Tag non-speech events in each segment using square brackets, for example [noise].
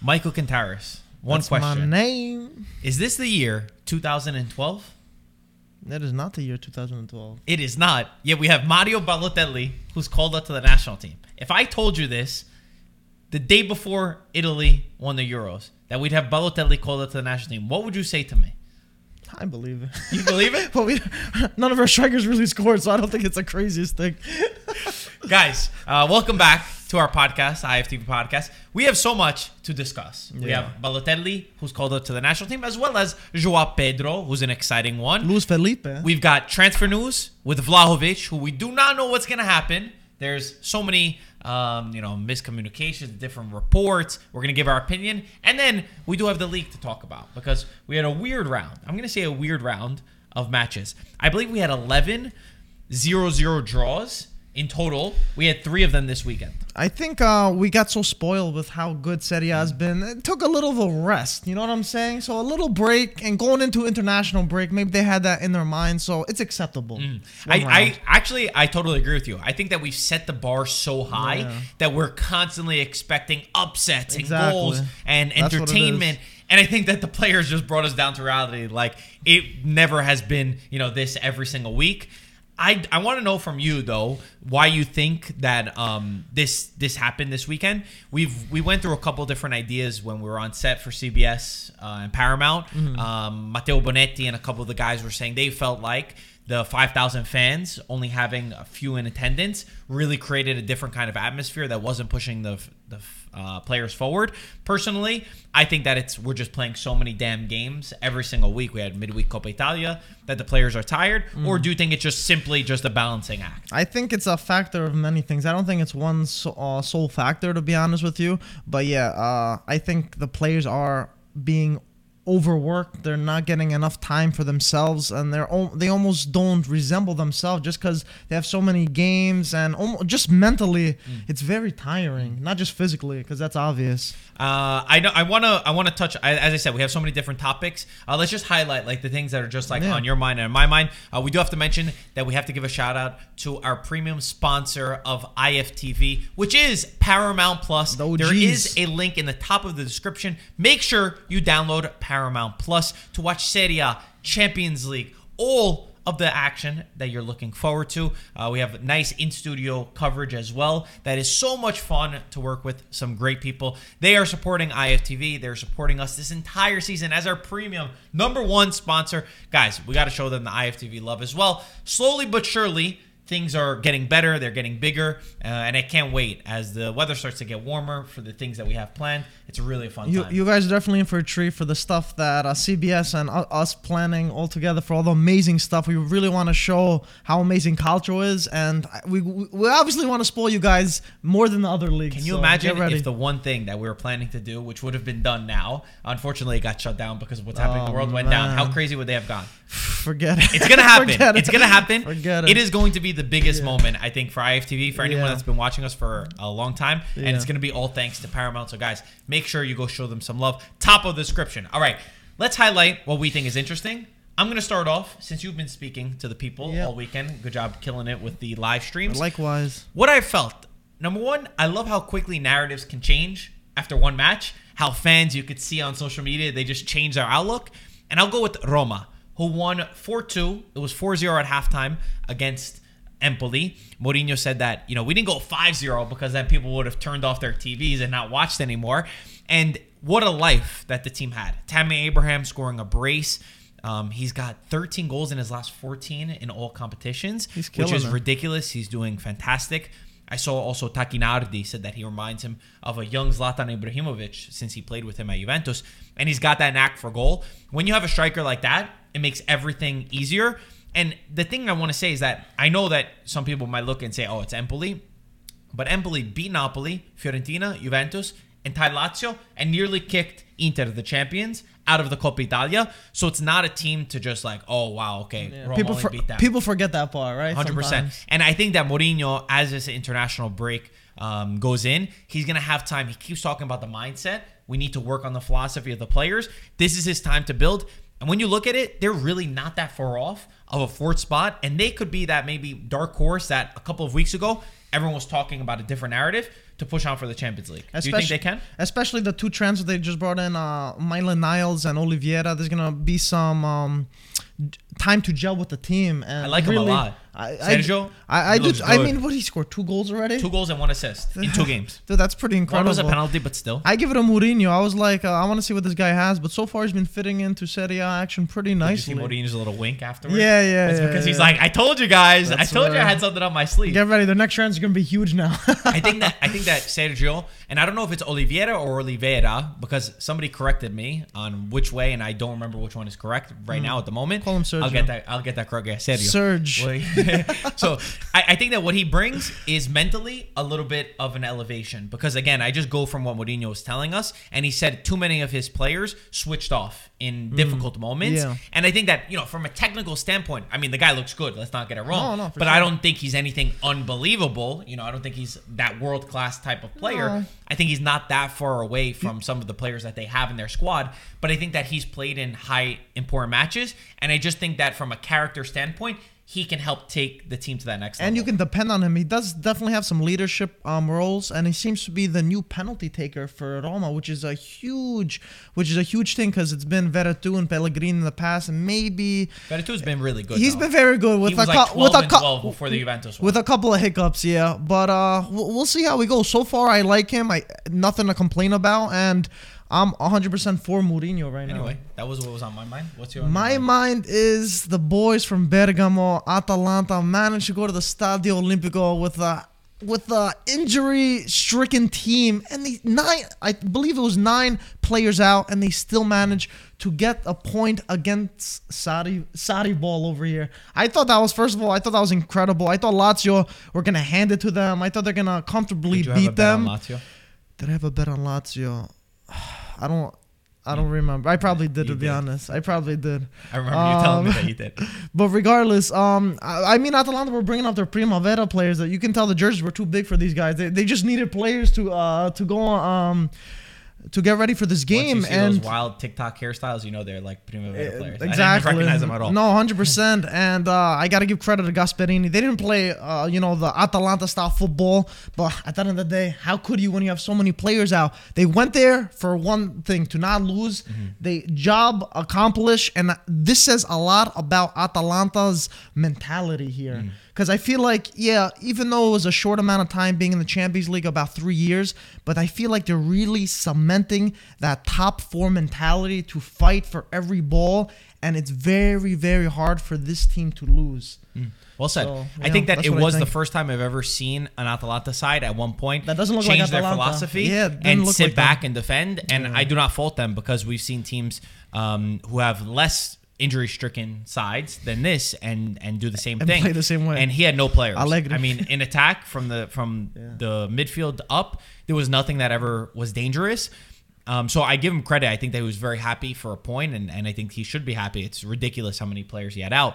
Michael Cantaris. One That's my name. Is this the year 2012? That is not the year 2012. It is not. Yet we have Mario Balotelli, who's called up to the national team. If I told you this the day before Italy won the Euros, that we'd have Balotelli called up to the national team, what would you say to me? I believe it. You believe it? [laughs] but we, none of our strikers really scored, so I don't think it's the craziest thing. Guys, uh, welcome back to our podcast, IFTV podcast. We have so much to discuss. We Yeah. have Balotelli, who's called up to the national team, as well as Joao Pedro, who's an exciting one. Luis Felipe. We've got transfer news with Vlahovic, who we do not know what's going to happen. There's so many, um, you know, miscommunications, different reports. We're going to give our opinion, and then we do have the league to talk about because we had a weird round. I'm going to say a weird round of matches. I believe we had 11 0-0 draws in total. We had three of them this weekend. I think uh, we got so spoiled with how good Serie A has been. It took a little of a rest. You know what I'm saying? So a little break and going into international break. Maybe they had that in their mind, so it's acceptable. One I. I actually I totally agree with you. I think that we've set the bar so high Yeah. that we're constantly expecting upsets and goals and That's entertainment. And I think that the players just brought us down to reality. Like it never has been, you know, this every single week. I, I want to know from you though why you think that um, this this happened this weekend. We've we went through a couple different ideas when we were on set for CBS uh, and Paramount. Mm-hmm. Um, Matteo Bonetti and a couple of the guys were saying they felt like the 5,000 fans only having a few in attendance really created a different kind of atmosphere that wasn't pushing the the uh, players forward. Personally, I think that it's we're just playing so many damn games every single week. We had midweek Coppa Italia that the players are tired, or do you think it's just simply just a balancing act? I think it's a factor of many things. I don't think it's one so, uh, sole factor, to be honest with you. But yeah, uh, I think the players are being overworked. They're not getting enough time for themselves, and they're they almost don't resemble themselves just because they have so many games and almost, just mentally, it's very tiring. Not just physically, because that's obvious. Uh, I know. I want to. I want to touch. I- As I said, we have so many different topics. Uh, let's just highlight like the things that are just like Yeah. on your mind and on my mind. Uh, we do have to mention that we have to give a shout out to our premium sponsor of IFTV, which is Paramount Plus. The There is a link in the top of the description. Make sure you download Paramount Plus to watch Serie A, Champions League, all of the action that you're looking forward to. Uh, we have nice in studio coverage as well. That is so much fun to work with some great people. They are supporting IFTV. They're supporting us this entire season as our premium number one sponsor. Guys, we got to show them the IFTV love as well. Slowly but surely, things are getting better. They're getting bigger, uh, and I can't wait as the weather starts to get warmer for the things that we have planned. It's really a fun You, time. you guys are definitely in for a treat for the stuff that uh, CBS and us planning all together for all the amazing stuff. We really want to show how amazing Calcio is, and we we obviously want to spoil you guys more than the other leagues. Can you so imagine if the one thing that we were planning to do, which would have been done now, unfortunately it got shut down because of what's happening in the Oh, world went down? How crazy would they have gone? [sighs] [sighs] [sighs] Forget it. It's gonna [laughs] happen. Forget it. it's gonna happen. Forget it. It is going to be the biggest Yeah. moment I think for IFTV for anyone Yeah. that's been watching us for a long time, and it's gonna be all thanks to Paramount. So guys, make sure you go show them some love. Top of the description. All right, let's highlight what we think is interesting. I'm gonna start off since you've been speaking to the people Yeah. all weekend. Good job killing it with the live streams. Likewise. What I felt, number one, I love how quickly narratives can change after one match. How fans you could see on social media, they just change their outlook. And I'll go with Roma, who won 4 2. It was 4 0 at halftime against Empoli. Mourinho said that, you know, we didn't go 5 0 because then people would have turned off their TVs and not watched anymore. And what a life that the team had. Tammy Abraham scoring a brace. Um, he's got 13 goals in his last 14 in all competitions, He's which is ridiculous. He's doing fantastic. I saw also Tacchinardi said that he reminds him of a young Zlatan Ibrahimovic since he played with him at Juventus, and he's got that knack for goal. When you have a striker like that, it makes everything easier. And the thing I want to say is that I know that some people might look and say, "Oh, it's Empoli," but Empoli beat Napoli, Fiorentina, Juventus, and tied Lazio, and nearly kicked Inter, the champions, out of the Coppa Italia. So it's not a team to just like, "Oh, wow, okay, Roma people for, beat them." people forget that part, right? Hundred percent. Sometimes. And I think that Mourinho, as this international break um, goes in, he's gonna have time. He keeps talking about the mindset. We need to work on the philosophy of the players. This is his time to build. And when you look at it, they're really not that far off of a fourth spot, and they could be that maybe dark horse that a couple of weeks ago everyone was talking about a different narrative. to push on for the Champions League. Do you think Especially- they can? Especially the two transfers they just brought in, uh, Maitland-Niles and Oliveira. There's gonna be some um, time to gel with the team. And I like him a lot. I, Sergio, I, I, do. I mean, what he scored two goals already. Two goals and one assist in two [laughs] games. Dude, that's pretty One incredible. was a penalty, but still. I give it a Mourinho. I was like, uh, I want to see what this guy has, but so far he's been fitting into Serie A action pretty Did you nicely. see Mourinho's little wink afterwards? Yeah, yeah, It's yeah, because he's yeah. like, I told you guys. I told you I had something up my sleeve. Get ready, the next transfer is gonna be huge now. [laughs] I think that I think that Sergio, and I don't know if it's Oliveira or Oliveira because somebody corrected me on which way, and I don't remember which one is correct right now at the moment. Mm. Call him Sergio. I'll get that. I'll get that correct. Yeah, Sergio. Surge. Well, [laughs] [laughs] so I, I think that what he brings is mentally a little bit of an elevation because again, I just go from what Mourinho was telling us, and he said too many of his players switched off in difficult moments, Mm. yeah. and I think that you know from a technical standpoint, I mean the guy looks good. Let's not get it wrong, No, no, but I don't think he's anything unbelievable. You know, I don't think he's that world class type of player. No. I think he's not that far away from some of the players that they have in their squad, but I think that he's played in high important matches, and I just think that from a character standpoint, he can help take the team to that next level. and you can depend on him. He does definitely have some leadership um, roles, and he seems to be the new penalty taker for Roma, which is a huge, which is a huge thing because it's been Veretout and Pellegrini in the past, and maybe Veretout's been really good. he's though. been very good with he a was like cou- 12 with a and cou- 12 before the Juventus one. with a couple of hiccups, yeah. But uh, we'll, we'll see how we go. So far, I like him. I nothing to complain about, and I'm 100% for Mourinho right now. anyway, that was what was on my mind. What's your My mind is the boys from Bergamo, Atalanta managed to go to the Stadio Olimpico with a with a injury-stricken team, and they nine, I believe it was nine players out, and they still managed to get a point against Sarri Sarri ball over here. I thought that was first of all, I thought that was incredible. I thought Lazio were gonna hand it to them. I thought they're gonna comfortably Did you have a beat bet on them. Lazio? Did I have a bet on Lazio? [sighs] I don't. I don't remember. I probably did, You to be did. honest. I probably did. I remember you telling me Um, that you did. [laughs] But regardless, um, I, I mean, Atalanta were bringing up their Primavera players that you can tell the jerseys were too big for these guys. They, they just needed players to uh to go on um to get ready for this game Once you see and those wild TikTok hairstyles, you know they're like Primavera uh, players. Exactly. I recognize them at all. No, hundred percent. [laughs] And uh, I got to give credit to Gasperini. They didn't play, uh, you know, the Atalanta style football. But at the end of the day, how could you when you have so many players out? They went there for one thing to not lose. Mm-hmm. They job accomplished, and this says a lot about Atalanta's mentality here. Mm. Because I feel like, yeah, even though it was a short amount of time being in the Champions League, about three years, but I feel like they're really cementing that top four mentality to fight for every ball, and it's very, very hard for this team to lose. Well said. So, I yeah, think that it was the first time I've ever seen an Atalanta side at one point That doesn't look like change their Atalanta. philosophy Yeah, and sit like that. back and defend. And I do not fault them because we've seen teams um, who have less injury-stricken sides than this and and do the same And thing. play the same way. And he had no players. Allegri. I mean, in attack from the from the midfield up, there was nothing that ever was dangerous. Um, so I give him credit. I think that he was very happy for a point, and, and I think he should be happy. It's ridiculous how many players he had out.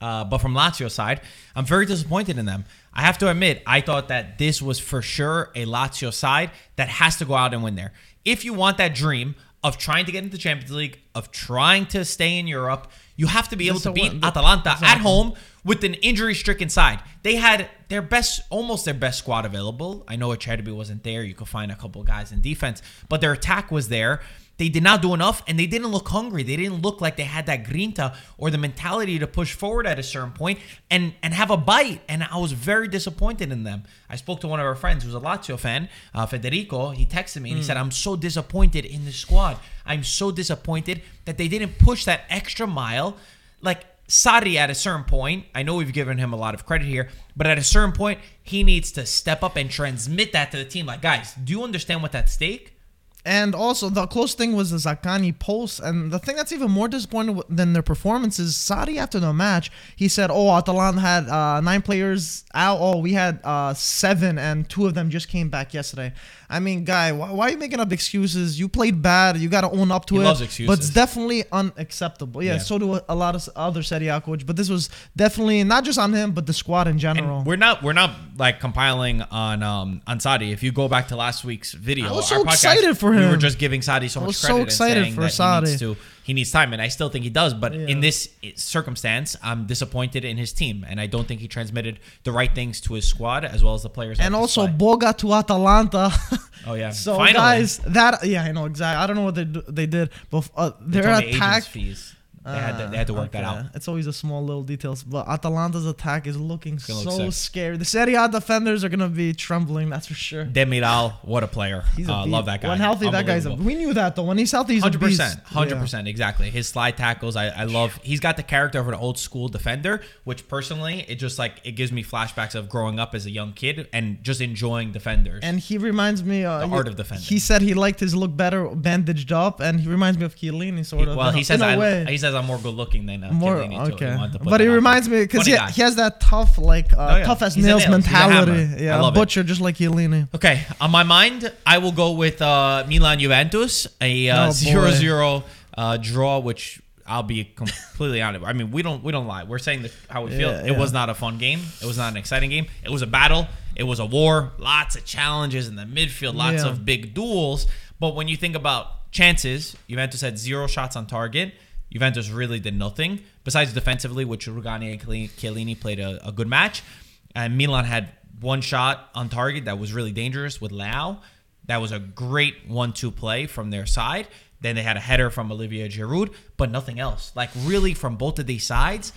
Uh, but from Lazio side, I'm very disappointed in them. I have to admit, I thought that this was for sure a Lazio side that has to go out and win there. If you want that dream of trying to get into the Champions League, of trying to stay in Europe, you have to be able to beat one- Atalanta at home with an injury-stricken side. They had their best, almost their best squad available. I know Acerbi wasn't there. You could find a couple guys in defense, but their attack was there. They did not do enough, and they didn't look hungry. They didn't look like they had that grinta or the mentality to push forward at a certain point and and have a bite. And I was very disappointed in them. I spoke to one of our friends who's a Lazio fan, uh, Federico. He texted me and he said, "I'm so disappointed in the squad. I'm so disappointed that they didn't push that extra mile." Like Sarri at a certain point, I know we've given him a lot of credit here, but at a certain point, he needs to step up and transmit that to the team. Like, guys, do you understand what's at stake? And also, the close thing was the Zaccagni post. And the thing that's even more disappointing than their performance is Sarri after the match, he said, Oh, Atalanta had uh, nine players out. Oh, we had uh, seven, and two of them just came back yesterday. I mean, guy, why, why are you making up excuses? You played bad. You got to own up to He it. But it's definitely unacceptable. Yeah, Yeah. so do a, lot of other Serie A. But this was definitely not just on him, but the squad in general. And we're not we're not like compiling on um on Sarri. If you go back to last week's video, I was so podcast, excited for We were just giving Sarri so I much was so credit. and excited saying for that he Sarri. needs to he needs time, and I still think he does. But Yeah. in this circumstance, I'm disappointed in his team, and I don't think he transmitted the right things to his squad as well as the players. And also. Boga to Atalanta. [laughs] Oh, yeah. so Finally. guys, that yeah, I know exactly. I don't know what they do- they did, but uh, their told me attack. agents fees. They had to, they had to work that Ah, out. It's always the small little details, but Atalanta's attack is looking so look scary. The Serie A defenders are gonna be trembling. That's for sure. Demiral, what a player! He's a uh, love that guy. When healthy, that guy's a. We knew that though. When he's healthy, he's Hundred a beast. percent, hundred Yeah. percent, exactly. His slide tackles, I, I love. He's got the character of an old school defender, which personally, it just like it gives me flashbacks of growing up as a young kid and just enjoying defenders. And he reminds me. Uh, The he- art of defending. He said he liked his look better bandaged up, and he reminds me of Chiellini, sort of. well, a- he says a I, he says I'm more good looking than uh, more okay, but he reminds me because he, guy. he has that tough, like uh, Oh, yeah. tough as nails nail. He's a mentality. Yeah, love it. butcher just like Chiellini. Okay, on my mind, I will go with uh, Milan Juventus, a Oh, uh, boy. 0-0 uh, draw, which I'll be completely honest. I mean, we don't we don't lie. We're saying the, how we feel. Yeah, It yeah. was not a fun game. It was not an exciting game. It was a battle. It was a war. Lots of challenges in the midfield. Lots Yeah. of big duels. But when you think about chances, Juventus had zero shots on target. Juventus really did nothing besides defensively, which Rugani and Chiellini played a, a good match. And Milan had one shot on target that was really dangerous with Leão. That was a great one-two play from their side. Then they had a header from Olivier Giroud, but nothing else. Like really, from both of these sides,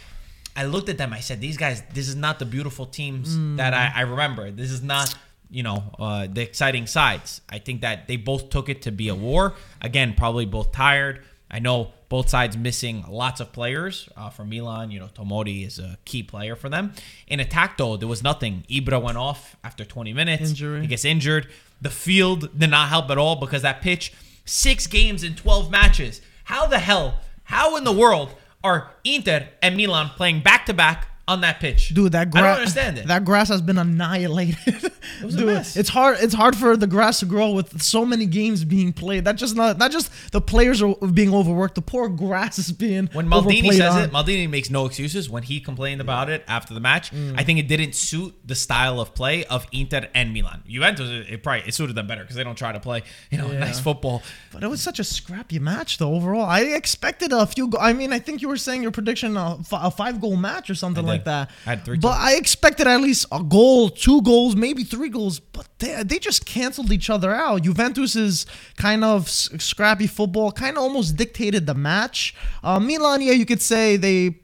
I looked at them. I said, "These guys, this is not the beautiful teams that I, I remember. This is not, you know, uh, the exciting sides. I think that they both took it to be a war. Again, probably both tired. I know both sides missing lots of players uh, for Milan. You know, Tomori is a key player for them. In attack, though, there was nothing. Ibra went off after 20 minutes. Injury. He gets injured. The field did not help at all because that pitch, six games in 12 matches. How the hell, how in the world are Inter and Milan playing back to back on that pitch? Dude, that grass. I don't understand it. That grass has been annihilated. [laughs] It was a mess. it's hard. It's hard for the grass to grow with so many games being played. That just not not just the players are being overworked. The poor grass is being when Maldini says on. it, Maldini makes no excuses. When he complained about it after the match, Mm. I think it didn't suit the style of play of Inter and Milan. Juventus, it, probably it suited them better because they don't try to play, you know, [laughs] Yeah. nice football. But it was such a scrappy match, though. Overall, I expected a few. Go- I mean, I think you were saying your prediction a, f- a five goal match or something I like that. I had three But too. I expected at least a goal, two goals, maybe three goals. But they, they just canceled each other out. Juventus's kind of scrappy football kind of almost dictated the match. Uh, Milan, yeah, you could say they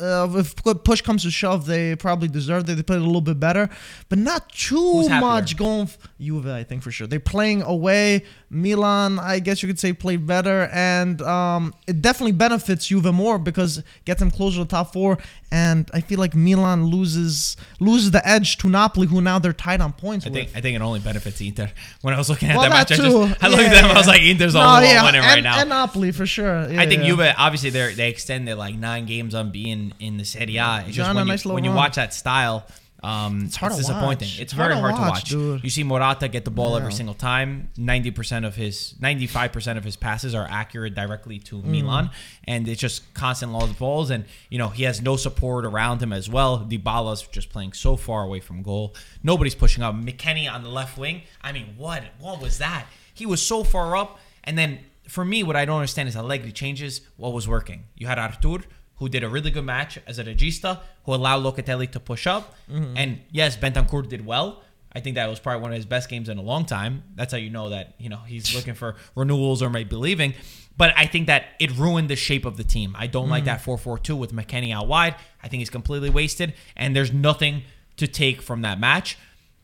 uh, if push comes to shove, they probably deserved it. They played a little bit better, but not too much going. F- Juve, I think for sure. They're playing away. Milan, I guess you could say, played better, and um, it definitely benefits Juve more because it gets them closer to the top four. And I feel like Milan loses loses the edge to Napoli, who now they're tied on points I with. think I think it only benefits Inter. [laughs] When I was looking at Well, that match, I just. I looked Yeah, at them. I was like, Inter's No, only yeah, winning and, right now. And Napoli for sure. Yeah, I think yeah. Juve obviously they they extend their like nine games on being in the Serie A. It's just when you, nice when you watch that style, um, it's hard to disappointing. watch. It's It's hard very to hard to watch, watch. You see Morata get the ball every single time. Ninety percent of his, ninety five percent of his passes are accurate directly to Mm. Milan, and it's just constant lost balls. And you know he has no support around him as well. Dybala's just playing so far away from goal. Nobody's pushing up. McKennie on the left wing. I mean, what what was that? He was so far up, and then for me, what I don't understand is Allegri changes what was working. You had Artur, who did a really good match as a regista, who allowed Locatelli to push up. Mm-hmm. And yes, Bentancur did well. I think that was probably one of his best games in a long time. That's how you know that, you know, he's looking for [laughs] renewals or maybe leaving. But I think that it ruined the shape of the team. I don't like that mm-hmm. 4-4-2 with McKennie out wide. I think he's completely wasted and there's nothing to take from that match.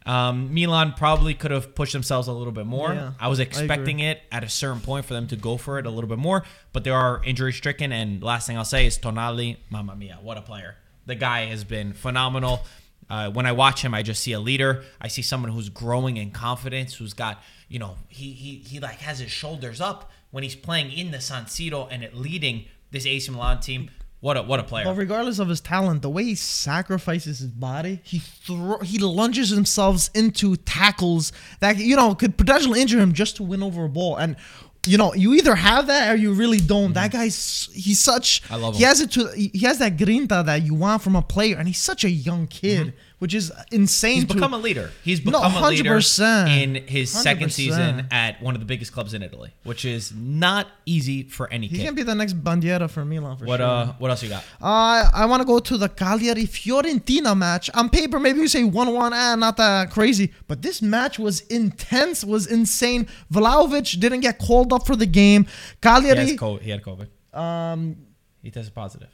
Um, Milan probably could have pushed themselves a little bit more. Yeah, I was I expecting it at a certain point for them to go for it a little bit more, but they are injury stricken. And last thing I'll say is Tonali, mamma mia, what a player! The guy has been phenomenal. Uh, when I watch him, I just see a leader. I see someone who's growing in confidence, who's got, you know, he he he like has his shoulders up when he's playing in the San Siro and it leading this AC Milan team. What a what a player! But regardless of his talent, the way he sacrifices his body, he throw, he lunges himself into tackles that you know could potentially injure him just to win over a ball. And you know, you either have that or you really don't. That guy's he's such. Mm-hmm. I love him. He has it to. He has that grinta that you want from a player, and he's such a young kid. Mm-hmm. Which is insane. He's to- become a leader. He's No, become a leader 100%. in his second 100%. season at one of the biggest clubs in Italy, which is not easy for any He kid. gonna be the next Bandiera for Milan for what sure. uh what else you got? Uh, I want to go to the Cagliari Fiorentina match. On paper, maybe you say 1 1, eh, not that crazy. But this match was intense, was insane. Vlahovic didn't get called up for the game. He, has Cagliari, he had COVID. um, He tested positive.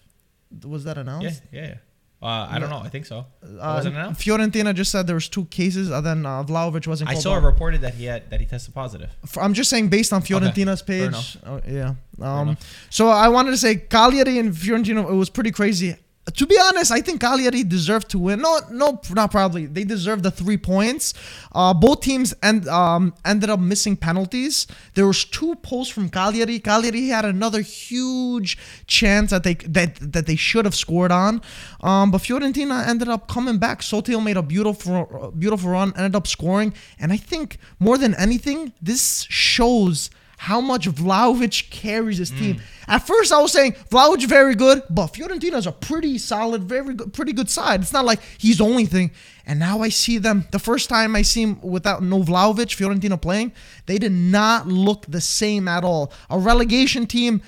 was that Yeah, announced? yeah, yeah. Uh, I don't know. I think so. Uh, was it announced? Fiorentina just said there was two cases, and then uh, Vlahovic wasn't I called saw up. it reported that he had that he tested positive. F- I'm just saying based on Fiorentina's fair page. Oh, yeah. Um, enough. so I wanted to say Cagliari and Fiorentina. It was pretty crazy. To be honest, I think Cagliari deserved to win. No, no, not probably. They deserved the three points. Uh, both teams end, um, ended up missing penalties. There was two posts from Cagliari. Cagliari had another huge chance that they that that they should have scored on. Um, but Fiorentina ended up coming back. Sottil made a beautiful beautiful run, ended up scoring, and I think more than anything, this shows how much Vlahovic carries his team. Mm. At first, I was saying Vlahovic very good, but Fiorentina's a pretty solid, very good, pretty good side. It's not like he's the only thing. And now I see them. The first time I see him without no Vlahovic, Fiorentina playing, they did not look the same at all. A relegation team,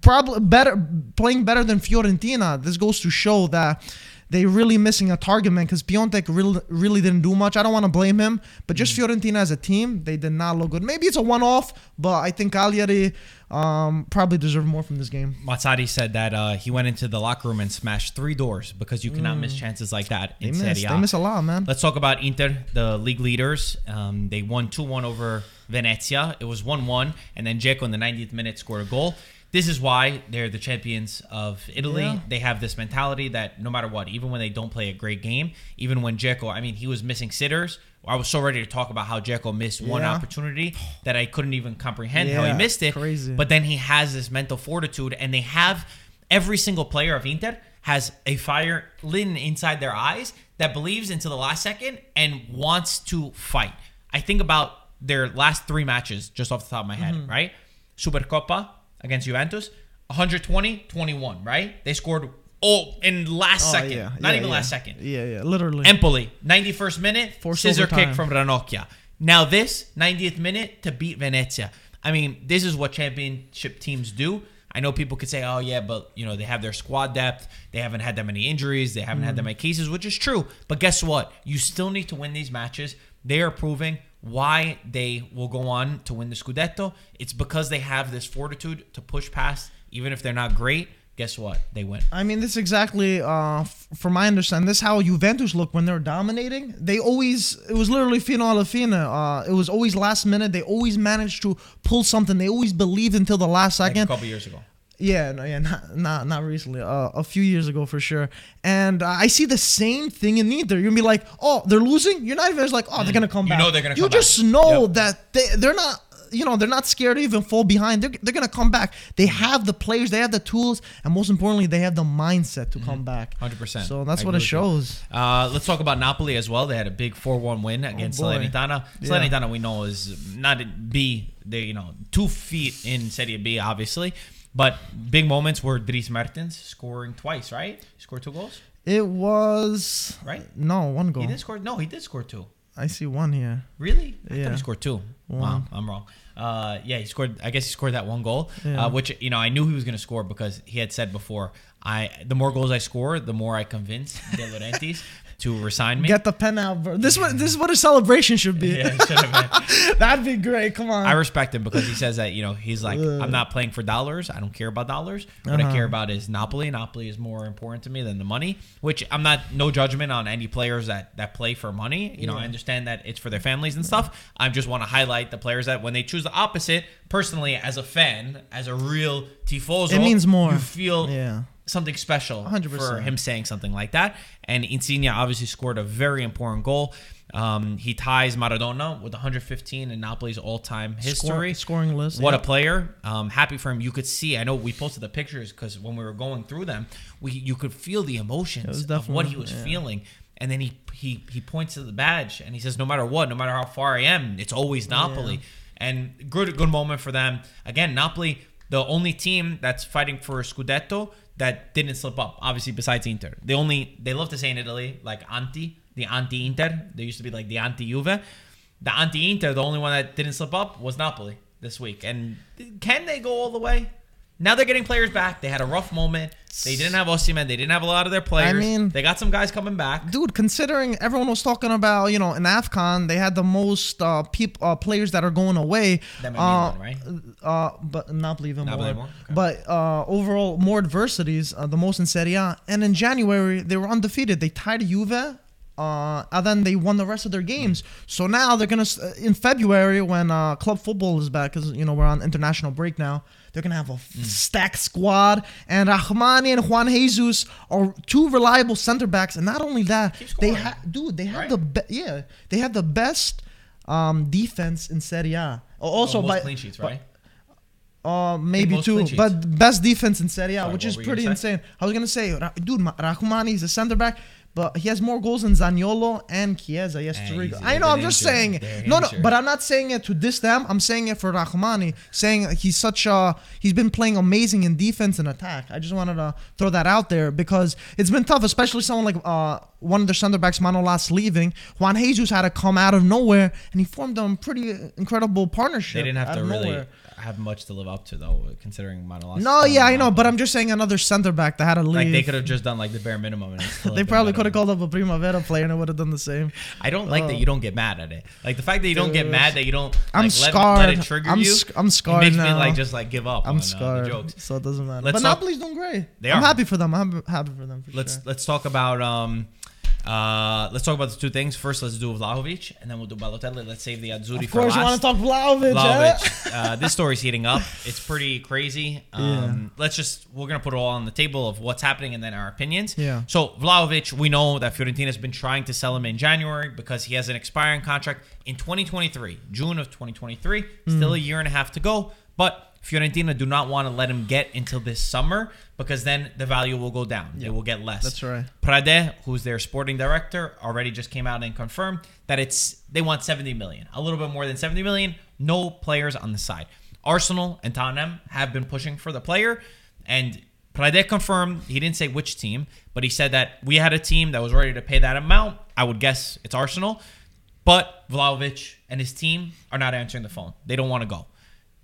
probably better, playing better than Fiorentina. This goes to show that they really missing a target man because Piatek really, really didn't do much. I don't want to blame him, but just Fiorentina as a team, they did not look good. Maybe it's a one-off, but I think Cagliari um, probably deserve more from this game. Mazzarri said that uh, he went into the locker room and smashed three doors because you cannot miss chances like that Mm. They in miss, Serie A. they miss a lot, man. Let's talk about Inter, the league leaders. Um, they won 2 1 over Venezia. It was 1 1, and then Dzeko in the 90th minute scored a goal. This is why they're the champions of Italy. Yeah. They have this mentality that no matter what, even when they don't play a great game, even when Dzeko, I mean, he was missing sitters. I was so ready to talk about how Dzeko missed one opportunity that I couldn't even comprehend how he missed it. crazy. But then he has this mental fortitude, and they have every single player of Inter has a fire lit inside their eyes that believes into the last second and wants to fight. I think about their last three matches just off the top of my Mm-hmm. head, right? Supercoppa against Juventus, 120, 21, right? They scored oh in last Oh, second, yeah, not yeah, even yeah. last second. Yeah, yeah, literally. Empoli, 91st minute, Forced scissor overtime. kick from Ranocchia. Now this 90th minute to beat Venezia. I mean, this is what championship teams do. I know people could say, "Oh yeah, but you know they have their squad depth. They haven't had that many injuries. They haven't had that mm. many cases, which is true. But guess what? You still need to win these matches. They are proving why they will go on to win the Scudetto. It's because they have this fortitude to push past, even if they're not great. Guess what? They win. I mean, this is exactly, uh, f- from my understanding, this is how Juventus look when they're dominating. They always, it was literally fino alla fine. Uh, it was always last minute. They always managed to pull something. They always believed until the last Like a second. couple years ago. Yeah, no, yeah, not not not recently. Uh, a few years ago for sure. And uh, I see the same thing in Inter. You're gonna be like, oh, they're losing. You're not even like, oh, they're gonna come You back. know they're gonna You come back. just know Yep. that they they're not. You know they're not scared to even fall behind. They're, they're gonna come back. They have the players, they have the tools, and most importantly, they have the mindset to come back. 100%. So that's I what it shows. Uh, let's talk about Napoli as well. They had a big 4-1 win against boy. Salernitana. Yeah. Salernitana we know is not B. They you know two feet in Serie B, obviously. But big moments were Dries Mertens scoring twice, right? He scored two goals, It was right? no one goal. He did score. No, he did score two. I see one here. Really? I Yeah. he scored two. Wow, I'm wrong. Uh, yeah, he scored. I guess he scored that one goal, Yeah. uh, which you know I knew he was going to score because he had said before. I the more goals I score, the more I convince De Laurentiis [laughs] to resign me. Get the pen out, bro. This what this is what a celebration should be. yeah, should have. [laughs] That'd be great. Come on. I respect him because he says that you know he's like I'm not playing for dollars. I don't care about dollars. What I Uh-huh. care about is Napoli. Napoli is more important to me than the money. Which I'm not no judgment on any players that that play for money. You know I understand that it's for their families and stuff. I just want to highlight the players that when they choose the opposite. Personally, as a fan, as a real tifoso, It means more. You feel yeah. Something special 100%. for him saying something like that. And Insigne obviously scored a very important goal. Um, he ties Maradona with 115 in Napoli's all-time history. Score- scoring list. What yeah. a player! Um, happy for him. You could see. I know we posted the pictures because when we were going through them, we you could feel the emotions of what he was yeah. feeling. And then he he he points to the badge and he says, "No matter what, no matter how far I am, it's always Napoli." And good good moment for them. Again, Napoli, the only team that's fighting for scudetto that didn't slip up. Obviously, besides Inter, they only they love to say in Italy like anti the anti Inter. They used to be like the anti Juve. The anti Inter, the only one that didn't slip up was Napoli this week. And can they go all the way? Now they're getting players back. They had a rough moment. They didn't have Osimhen. They didn't have a lot of their players. I mean- they got some guys coming back. Dude, considering everyone was talking about, you know, in AFCON, they had the most uh, peop- uh, players that are going away. That might uh, be one, right? uh, but not even Not more. believe more? Okay. But uh, overall, more adversities, uh, the most in Serie A. And in January, they were undefeated. They tied Juve. Uh, and then they won the rest of their games. So now they're gonna uh, in February when uh, club football is back, because you know we're on international break now. They're gonna have a Mm. stacked squad, and Rahmani and Juan Jesus are two reliable center backs. And not only that, they have dude, they have Right? the be- yeah, they have the best um, defense in Serie A. Also, Oh, by clean sheets, by- uh, maybe two, but best defense in Serie A, Sorry, which is pretty insane. I was gonna say, dude, Rahmani is a center back, but he has more goals than Zaniolo and Chiesa. He has Hey, three. I know. I'm just injured. saying. They're No, no, but I'm not saying it to diss them. I'm saying it for Rahmani, saying he's such a. He's been playing amazing in defense and attack. I just wanted to throw that out there because it's been tough, especially someone like uh one of their center backs, Manolas, leaving. Juan Jesus had to come out of nowhere, and he formed a pretty incredible partnership. They didn't have to really nowhere. Have much to live up to, though, considering Manolas. No, yeah, I know, but I'm just saying another center back that had to leave. like they could have just done like the bare minimum. And [laughs] They probably could have called up a Primavera player and it would have done the same. I don't like that Oh. you don't get mad at it. Like the fact that you don't get mad that you don't. I'm like, let- Let, it trigger I'm you. I'm It scarred makes me like just like give up. I'm on, scarred, Uh, the jokes. so it doesn't matter. Let's but talk- Napoli's doing great. They I'm happy for them. I'm happy for them. For Let's sure. let's talk about um uh let's talk about the two things. First, let's do Vlahovic, and then we'll do Balotelli. Let's save the Azzurri for last. Of course, you want to talk Vlahovic. eh? Vlahovic. uh, this story's heating up. It's pretty crazy. [laughs] Um, Let's just we're gonna put it all on the table of what's happening and then our opinions. Yeah. So Vlahovic, we know that Fiorentina has been trying to sell him in January because he has an expiring contract in 2023, June of 2023. Hmm. Still a year and a half to go, but Fiorentina do not want to let him get until this summer because then the value will go down. It will get less. That's right. Pradè, who's their sporting director, already just came out and confirmed that it's they want 70 million, a little bit more than 70 million. No players on the side. Arsenal and Tottenham have been pushing for the player, and Pradè confirmed he didn't say which team, but he said that we had a team that was ready to pay that amount. I would guess it's Arsenal, but Vlahovic and his team are not answering the phone. They don't want to go.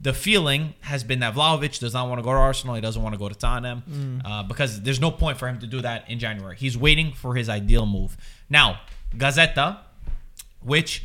The feeling has been that Vlahovic does not want to go to Arsenal. He doesn't want to go to Tottenham uh, because there's no point for him to do that in January. He's waiting for his ideal move. Now, Gazzetta, which,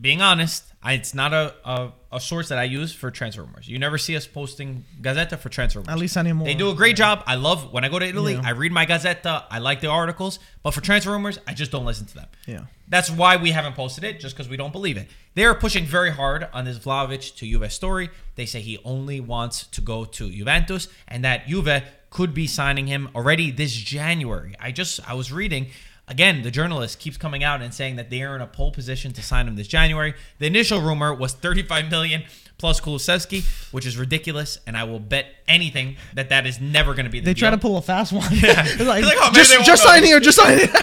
being honest, I, it's not a, a, a source that I use for transfer rumors. You never see us posting Gazzetta for transfer rumors. At least anymore. They do a great job. I love when I go to Italy. Yeah. I read my Gazzetta. I like the articles, but for transfer rumors, I just don't listen to them. Yeah. That's why we haven't posted it, just because we don't believe it. They're pushing very hard on this Vlahovic to Juve story. They say he only wants to go to Juventus, and that Juve could be signing him already this January. I just I was reading again. The journalist keeps coming out and saying that they are in a pole position to sign him this January. The initial rumor was 35 million plus Kulusevski, which is ridiculous, and I will bet anything that that is never going to be the They deal. try to pull a fast one. Yeah. [laughs] [laughs] Like, like, oh, just just sign here. Just sign here. [laughs]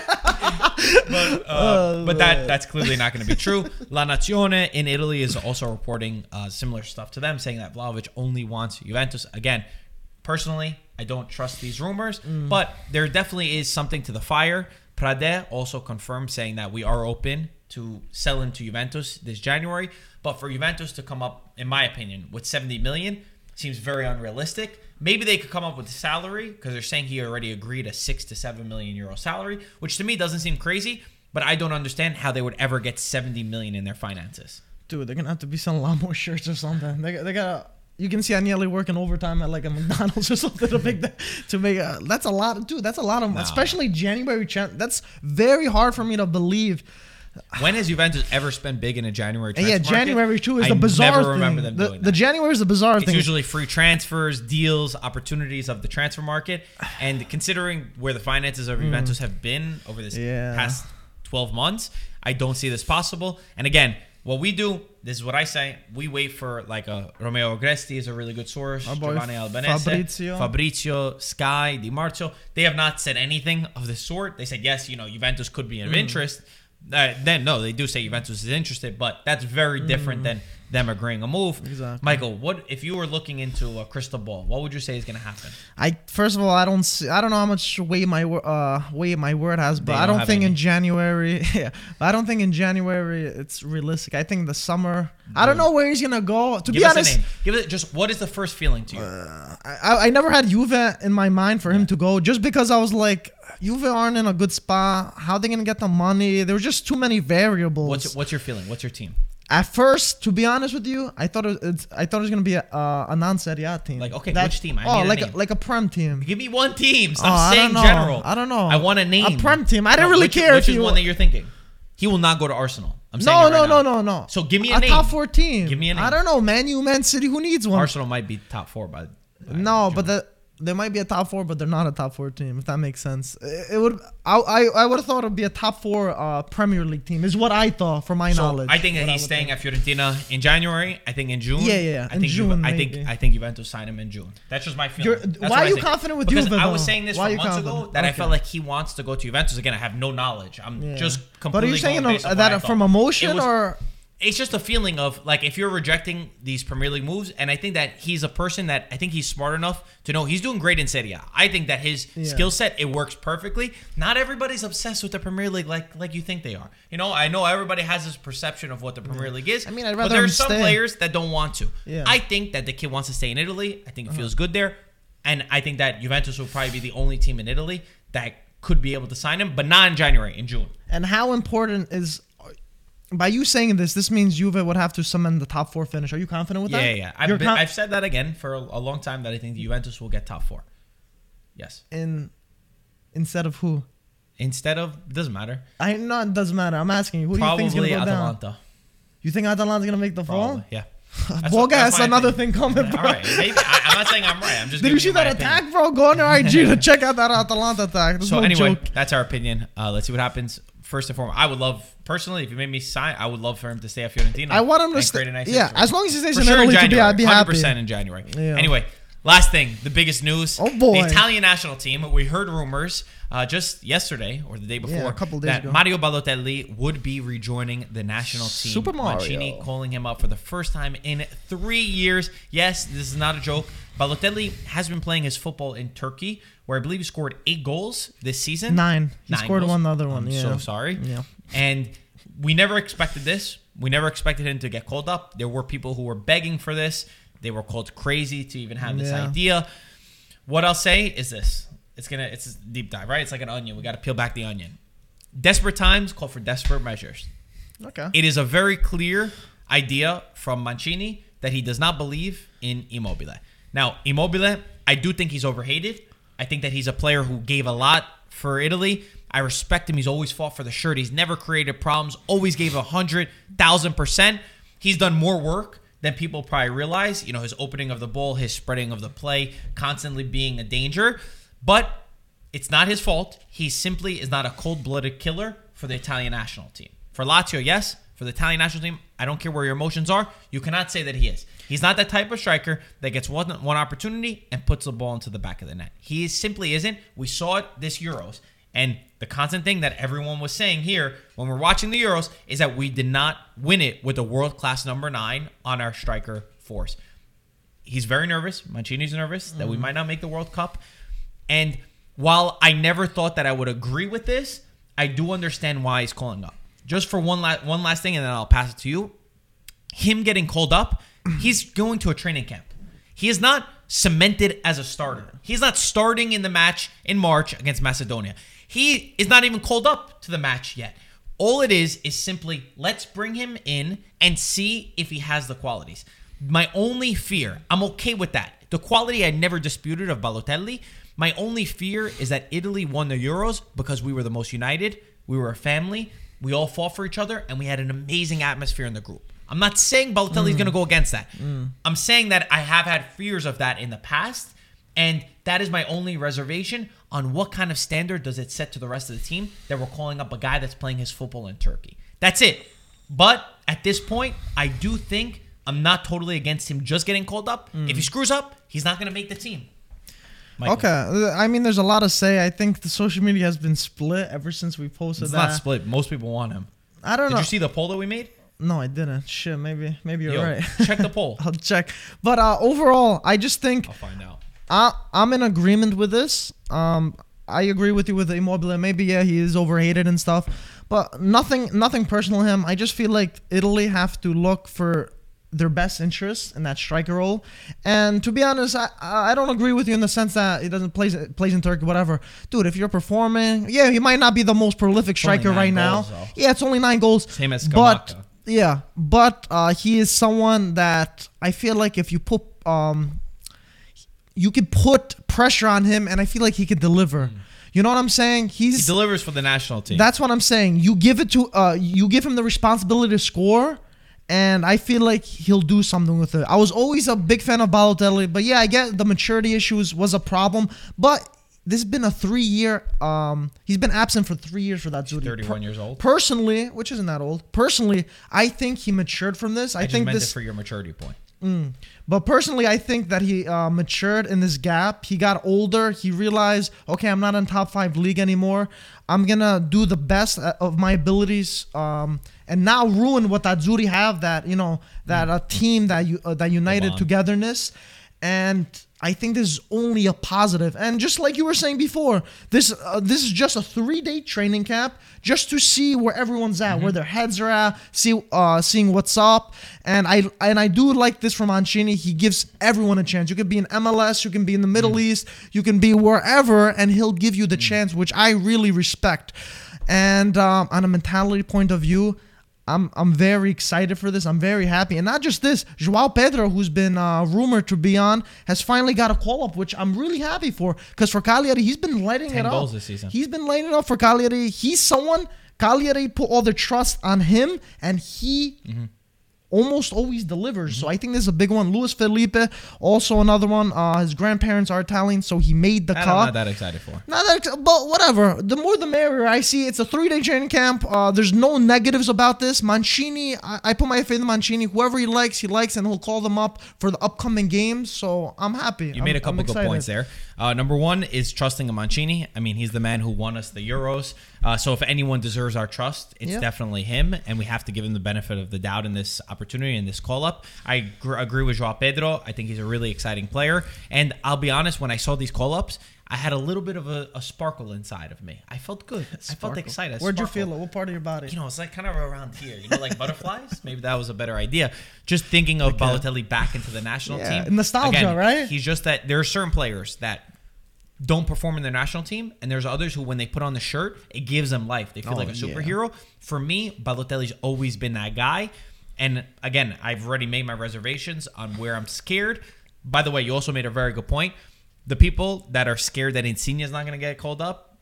but, uh, but that that's clearly not going to be true. La Nazione in Italy is also reporting uh, similar stuff to them, saying that Vlahovic only wants Juventus. Again, personally, I don't trust these rumors, but there definitely is something to the fire. Pradè also confirmed saying that we are open to sell him to Juventus this January, but for Juventus to come up, in my opinion, with 70 million seems very unrealistic. Maybe they could come up with a salary because they're saying he already agreed a six to seven million euro salary, which to me doesn't seem crazy. But I don't understand how they would ever get 70 million in their finances. Dude, they're gonna have to be selling a lot more shirts or something. They, they gotta. You can see Agnelli working overtime at like a [laughs] McDonald's or something to make that to make a, that's a lot dude. That's a lot of especially January. That's very hard for me to believe. When has Juventus ever spent big in a January transfer yeah? January too is I the bizarre never thing. remember them the, doing the that. January is the bizarre It's thing. usually free transfers, deals, opportunities of the transfer market, and considering where the finances of Juventus have been over this Hmm. Yeah. past 12 months, I don't see this possible. And again, what we do, this is what I say: we wait for like a Romeo Agresti is a really good source, Our Giovanni Albanese, Fabrizio. Fabrizio, Sky, Di Marzio. They have not said anything of the sort. They said yes, you know, Juventus could be of Hmm. interest. Uh, then no, they do say Juventus is interested, but that's very different than them agreeing a move. Exactly. Michael, what if you were looking into a crystal ball? What would you say is going to happen? I first of all, I don't see, I don't know how much weight my uh weight my word has, but I don't don't think any. in January. [laughs] Yeah, I don't think in January it's realistic. I think the summer. I don't know where he's gonna go. To Give be us honest, a name. Give it just what is the first feeling to you? I, I never had Juve in my mind for him to go just because I was like, Juve aren't in a good spot. How are they gonna get the money? There were just too many variables. what's what's your feeling? What's your team? At first, to be honest with you, I thought it, it's I thought it was gonna be a, uh, a non-Serie A team. Like, okay, which team? I oh, need a like name. like a prem team. Give me one team. Stop Oh, I saying don't know. general. I don't know. I want a name. A prem team. I didn't really which, care Which if is you. one that you're thinking? He will not go to Arsenal. I'm saying no, it right no, now. no, no, no. So give me a a name. top four team. Give me a name. I don't know, Man U, Man City. Who needs one? Arsenal might be top four by. by No, June. but the, they might be a top four, but they're not a top four team. If that makes sense, it, it would. I I, I would have thought it'd be a top four uh, Premier League team. Is what I thought from my So knowledge. I think that he's staying think. at Fiorentina in January. I think in June. Yeah, yeah, yeah. I In think June, Juve, I think. I think Juventus sign him in June. That's just my feeling. Why are you confident with because Juve, I was saying this Why are for you months ago confident? that I felt like he wants to go to Juventus. Again, I have no knowledge. I'm Yeah. just But are you saying going based off what I that from emotion was- or? It's just a feeling of like if you're rejecting these Premier League moves, and I think that he's a person that I think he's smart enough to know he's doing great in Serie A. I think that his Yeah. skill set it works perfectly. Not everybody's obsessed with the Premier League like like you think they are. You know, I know everybody has this perception of what the Premier League is. I mean, I'd but rather there's him some stay. players that don't want to. Yeah. I think that the kid wants to stay in Italy. I think it Uh-huh. feels good there, and I think that Juventus will probably be the only team in Italy that could be able to sign him, but not in January, in June. And how important is? By you saying this, this means Juve would have to summon the top four finish. Are you confident with Yeah, that? yeah, yeah. I've, been, con- I've said that again for a, a long time that I think the Juventus will get top four. Yes. in instead of who? Instead of doesn't matter. I know it doesn't matter. I'm asking you. Who do you think's Probably gonna go down? Atalanta. You think Atalanta's gonna make the fall? Yeah. [laughs] Boga has another opinion. thing coming, All bro. right. Maybe I, I'm not saying I'm right. I'm just. Did you see that opinion. attack, bro? Go on your IG to check out that Atalanta attack. That's So no anyway, joke. that's our opinion. Uh, let's see what happens. First and foremost, I would love personally if you made me sign. I would love for him to stay at Fiorentina. I want him to stay. nice yeah, history. as long as he stays For in sure in Italy, to be, I'd be happy. 100% in January. Yeah. Anyway, last thing, the biggest news. Oh, boy. The Italian national team. We heard rumors uh, just yesterday or the day before Yeah, a couple days that ago. Mario Balotelli would be rejoining the national team. Super Mario. Mancini calling him up for the first time in three years. Yes, this is not a joke. Balotelli has been playing his football in Turkey, where I believe he scored eight goals this season. Nine. He scored goals. one other one. I'm yeah. so sorry. Yeah. And we never expected this. We never expected him to get called up. There were people who were begging for this. They were called crazy to even have this Yeah. idea. What I'll say is this. It's gonna it's a deep dive, right? It's like an onion. We gotta peel back the onion. Desperate times call for desperate measures. Okay. It is a very clear idea from Mancini that he does not believe in Immobile. Now, Immobile, I do think he's overhated. I think that he's a player who gave a lot for Italy. I respect him. He's always fought for the shirt. He's never created problems. Always gave a hundred thousand percent. He's done more work than people probably realize. You know, his opening of the ball, his spreading of the play, constantly being a danger. But it's not his fault. He simply is not a cold-blooded killer for the Italian national team. For Lazio, yes. For the Italian national team, I don't care where your emotions are. You cannot say that he is. He's not that type of striker that gets one one opportunity and puts the ball into the back of the net. He simply isn't. We saw it this Euros. And the constant thing that everyone was saying here when we're watching the Euros is that we did not win it with a world class number nine on our striker force. He's very nervous. Mancini's nervous that we mm-hmm. might not make the World Cup. And while I never thought that I would agree with this, I do understand why he's calling up. Just for one last one last thing, and then I'll pass it to you. Him getting called up, mm-hmm. he's going to a training camp. He is not cemented as a starter. He's not starting in the match in March against Macedonia. He is not even called up to the match yet. All it is is simply let's bring him in and see if he has the qualities. My only fear, I'm okay with that. The quality I never disputed of Balotelli. My only fear is that Italy won the Euros because we were the most united. We were a family. We all fought for each other, and we had an amazing atmosphere in the group. I'm not saying Balotelli's mm. going to go against that. Mm. I'm saying that I have had fears of that in the past, and that is my only reservation on what kind of standard does it set to the rest of the team that we're calling up a guy that's playing his football in Turkey. That's it. But at this point, I do think I'm not totally against him just getting called up. If he screws up, he's not going to make the team. Michael. Okay, uh, I mean, there's a lot to say. I think the social media has been split ever since we posted It's that. not split. Most people want him. I don't Did know. Did you see the poll that we made? No, I didn't. Shit, maybe maybe you're Yo, right. check the poll. [laughs] I'll check. But uh, overall, I just think I'll find out. I, I'm in agreement with this. Um, I agree with you with Immobile. Maybe yeah, he is overhated and stuff, but nothing, nothing personal him. I just feel like Italy have to look for their best interests in that striker role. And to be honest, I I don't agree with you in the sense that he doesn't plays plays in Turkey, whatever. Dude, if you're performing, yeah, he might not be the most prolific striker right now. though. Yeah, it's only nine goals. Same as but yeah, but uh, he is someone that I feel like if you put um you could put pressure on him, and I feel like he could deliver. You know what I'm saying? Mm. He delivers for the national team. that's what I'm saying. You give it to uh, you give him the responsibility to score, and I feel like he'll do something with it. I was always a big fan of Balotelli, but yeah, I get the maturity issues was a problem, but. This has been a three-year. Um, he's been absent for three years for the Azzurri. 31 years old. Personally, which isn't that old. Personally, I think he matured from this. I, I think meant this it for your maturity point. But personally, I think that he uh, matured in this gap. He got older. He realized, okay, I'm not in top five league anymore. I'm gonna do the best uh, of my abilities, um, and now ruin what the Azzurri have. That you know, that a team that you uh, that united togetherness, and I think this is only a positive. And just like you were saying before, this uh, this is just a three day training camp just to see where everyone's at, where their heads are at, see uh, seeing what's up. And I and I do like this from Mancini. He gives everyone a chance. You could be in MLS, you can be in the Middle East, you can be wherever, and he'll give you the chance, which I really respect. And um, on a mentality point of view. I'm I'm very excited for this. I'm very happy, and not just this. Joao Pedro, who's been uh, rumored to be on, has finally got a call up, which I'm really happy for. Because for Cagliari, he's been lighting 10 it up. this season. He's been lighting it up for Cagliari. He's someone Cagliari put all their trust on him, and he Mm-hmm. Almost always delivers. So I think this is a big one. Luiz Felipe, also another one. Uh, his grandparents are Italian, so he made the That I'm cut. not that excited for. Not that, but whatever. The more the merrier. I see it's a three day training camp. Uh, there's no negatives about this. Mancini, I, I put my faith in Mancini. Whoever he likes, he likes, and he'll call them up for the upcoming games. So I'm happy. You made a couple good points there. Uh, number one is trusting in Mancini. I mean, he's the man who won us the Euros. Uh, so if anyone deserves our trust, it's Yeah. definitely him, and we have to give him the benefit of the doubt in this opportunity in this call up. I gr- agree with Joao Pedro. I think he's a really exciting player, and I'll be honest. When I saw these call ups, I had a little bit of a, a sparkle inside of me. I felt good. I felt excited. Where'd you feel it? What part of your body? you know, it's like kind of around here, you know, like butterflies. Maybe that was a better idea. Just thinking of Balotelli back into the national Yeah, team. nostalgia, right? He's just that there are certain players that don't perform in their national team, and there's others who, when they put on the shirt, it gives them life. They feel Oh, like a yeah. superhero. For me, Balotelli's always been that guy. And again, I've already made my reservations on where I'm scared. By the way, you also made a very good point. The people that are scared that Insigne is not going to get called up,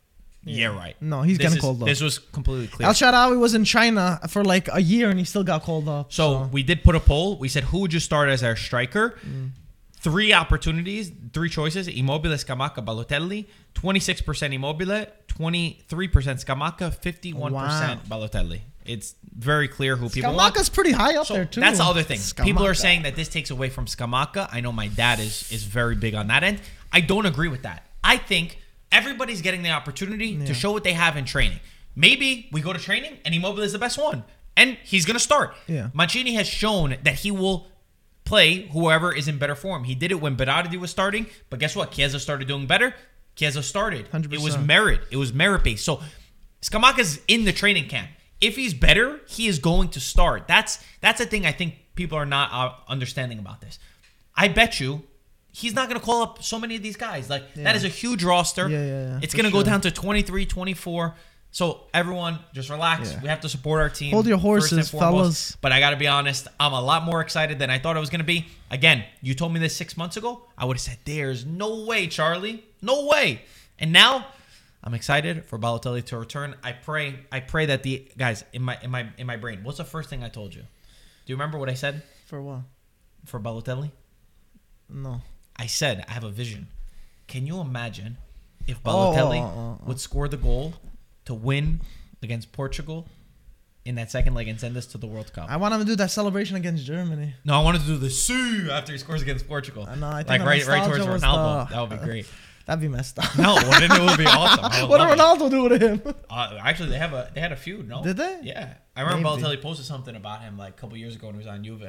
yeah, right. No, he's This getting is- called up. This was completely clear. El Shaarawy was in China for like a year and he still got called up. So we did put a poll. We said who would you start as our striker? Mm. Three opportunities, three choices: Immobile, Scamacca, Balotelli. Twenty-six percent Immobile, twenty-three percent Scamacca, fifty-one percent Balotelli. It's very clear who people want. Scamacca's pretty high up So there too. that's the other thing. People are saying that this takes away from Scamacca. I know my dad is is very big on that end. I don't agree with that. I think everybody's getting the opportunity to show what they have in training. Maybe we go to training and Immobile is the best one, and he's going to start. Yeah. Mancini has shown that he will play whoever is in better form. He did it when Berardi was starting, but guess what? Chiesa started doing better. Chiesa started. 100%. It was merit. It was merit based. So Scamacca's in the training camp. If he's better, he is going to start. That's that's the thing I think people are not uh, understanding about this. I bet you he's not going to call up so many of these guys. Like that Yeah. is a huge roster. Yeah, yeah, yeah, It's going to go down to 23, 24. So everyone just relax. Yeah. We have to support our team. Hold your horses, fellas. But I got to be honest, I'm a lot more excited than I thought I was going to be. Again, you told me this six months ago. I would have said, "There's no way, Charlie, no way." And now, I'm excited for Balotelli to return. I pray, I pray that the guys in my in my in my brain. What's the first thing I told you? Do you remember what I said for what? for Balotelli? No. I said I have a vision. Can you imagine if Oh, Balotelli oh, oh, oh. would score the goal to win against Portugal in that second leg and send us to the World Cup? I want him to do that celebration against Germany. No, I wanted to do the Siu after he scores against Portugal. I know, I think like right, right towards Ronaldo. the- that would be great. [laughs] That'd be messed up. No, wouldn't it would be awesome? [laughs] Would what did love it. Ronaldo do to him? Uh, actually, they have a they had a feud. No, Did they? Yeah, I remember Maybe. Balotelli posted something about him like a couple years ago when he was on Juve.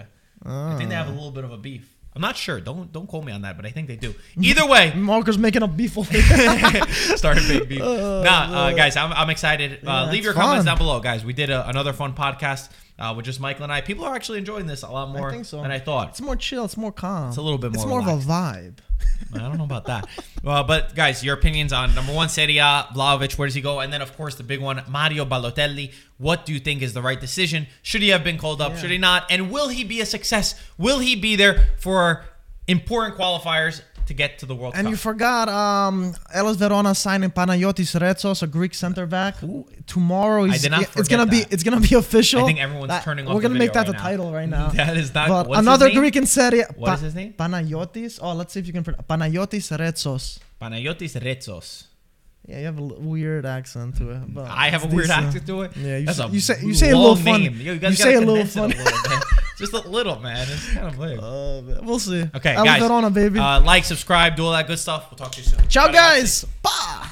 I think they have a little bit of a beef. I'm not sure. Don't don't quote me on that, but I think they do. [laughs] Either way, Marco's making a beef over [laughs] started big beef. [laughs] nah, uh, guys, I'm, I'm excited. Yeah, uh, leave it's your comments down below, guys. We did a, another fun podcast uh, with just Michael and I. People are actually enjoying this a lot more think so. than I thought. It's more chill. It's more calm. It's a little bit more. It's more more of a vibe. I don't know about that. well, but guys, your opinions on number one, Serie A, Vlahovic, where does he go? And then, of course, the big one, Mario Balotelli. What do you think is the right decision? Should he have been called up? Yeah. Should he not? And will he be a success? Will he be there for important qualifiers to get to the World And Cup? you forgot, um, Hellas Verona signing Panagiotis Retsos, a Greek center back. Tomorrow, he's, did not it's gonna forget be it's gonna be official. I think everyone's That- turning off We're gonna make that the right now. title right now. [laughs] That is not- But what's his another? Greek in Serie. What is his name? Panagiotis. Oh, let's see if you can. pronounce Panagiotis Retsos. Panagiotis Retsos. Yeah, you have a l- weird accent to it. But I have a weird decent. accent to it. Yeah, you That's say- a you say- you say a little funny. name. Yo, you, guys You say a little condense it funny. little bit. [laughs] Just a little, man. It's kind of big. Uh, we'll see. Okay, Hellas guys. Verona, baby. Uh, like, subscribe, do all that good stuff. We'll talk to you soon. Ciao, Bye, guys. Bye.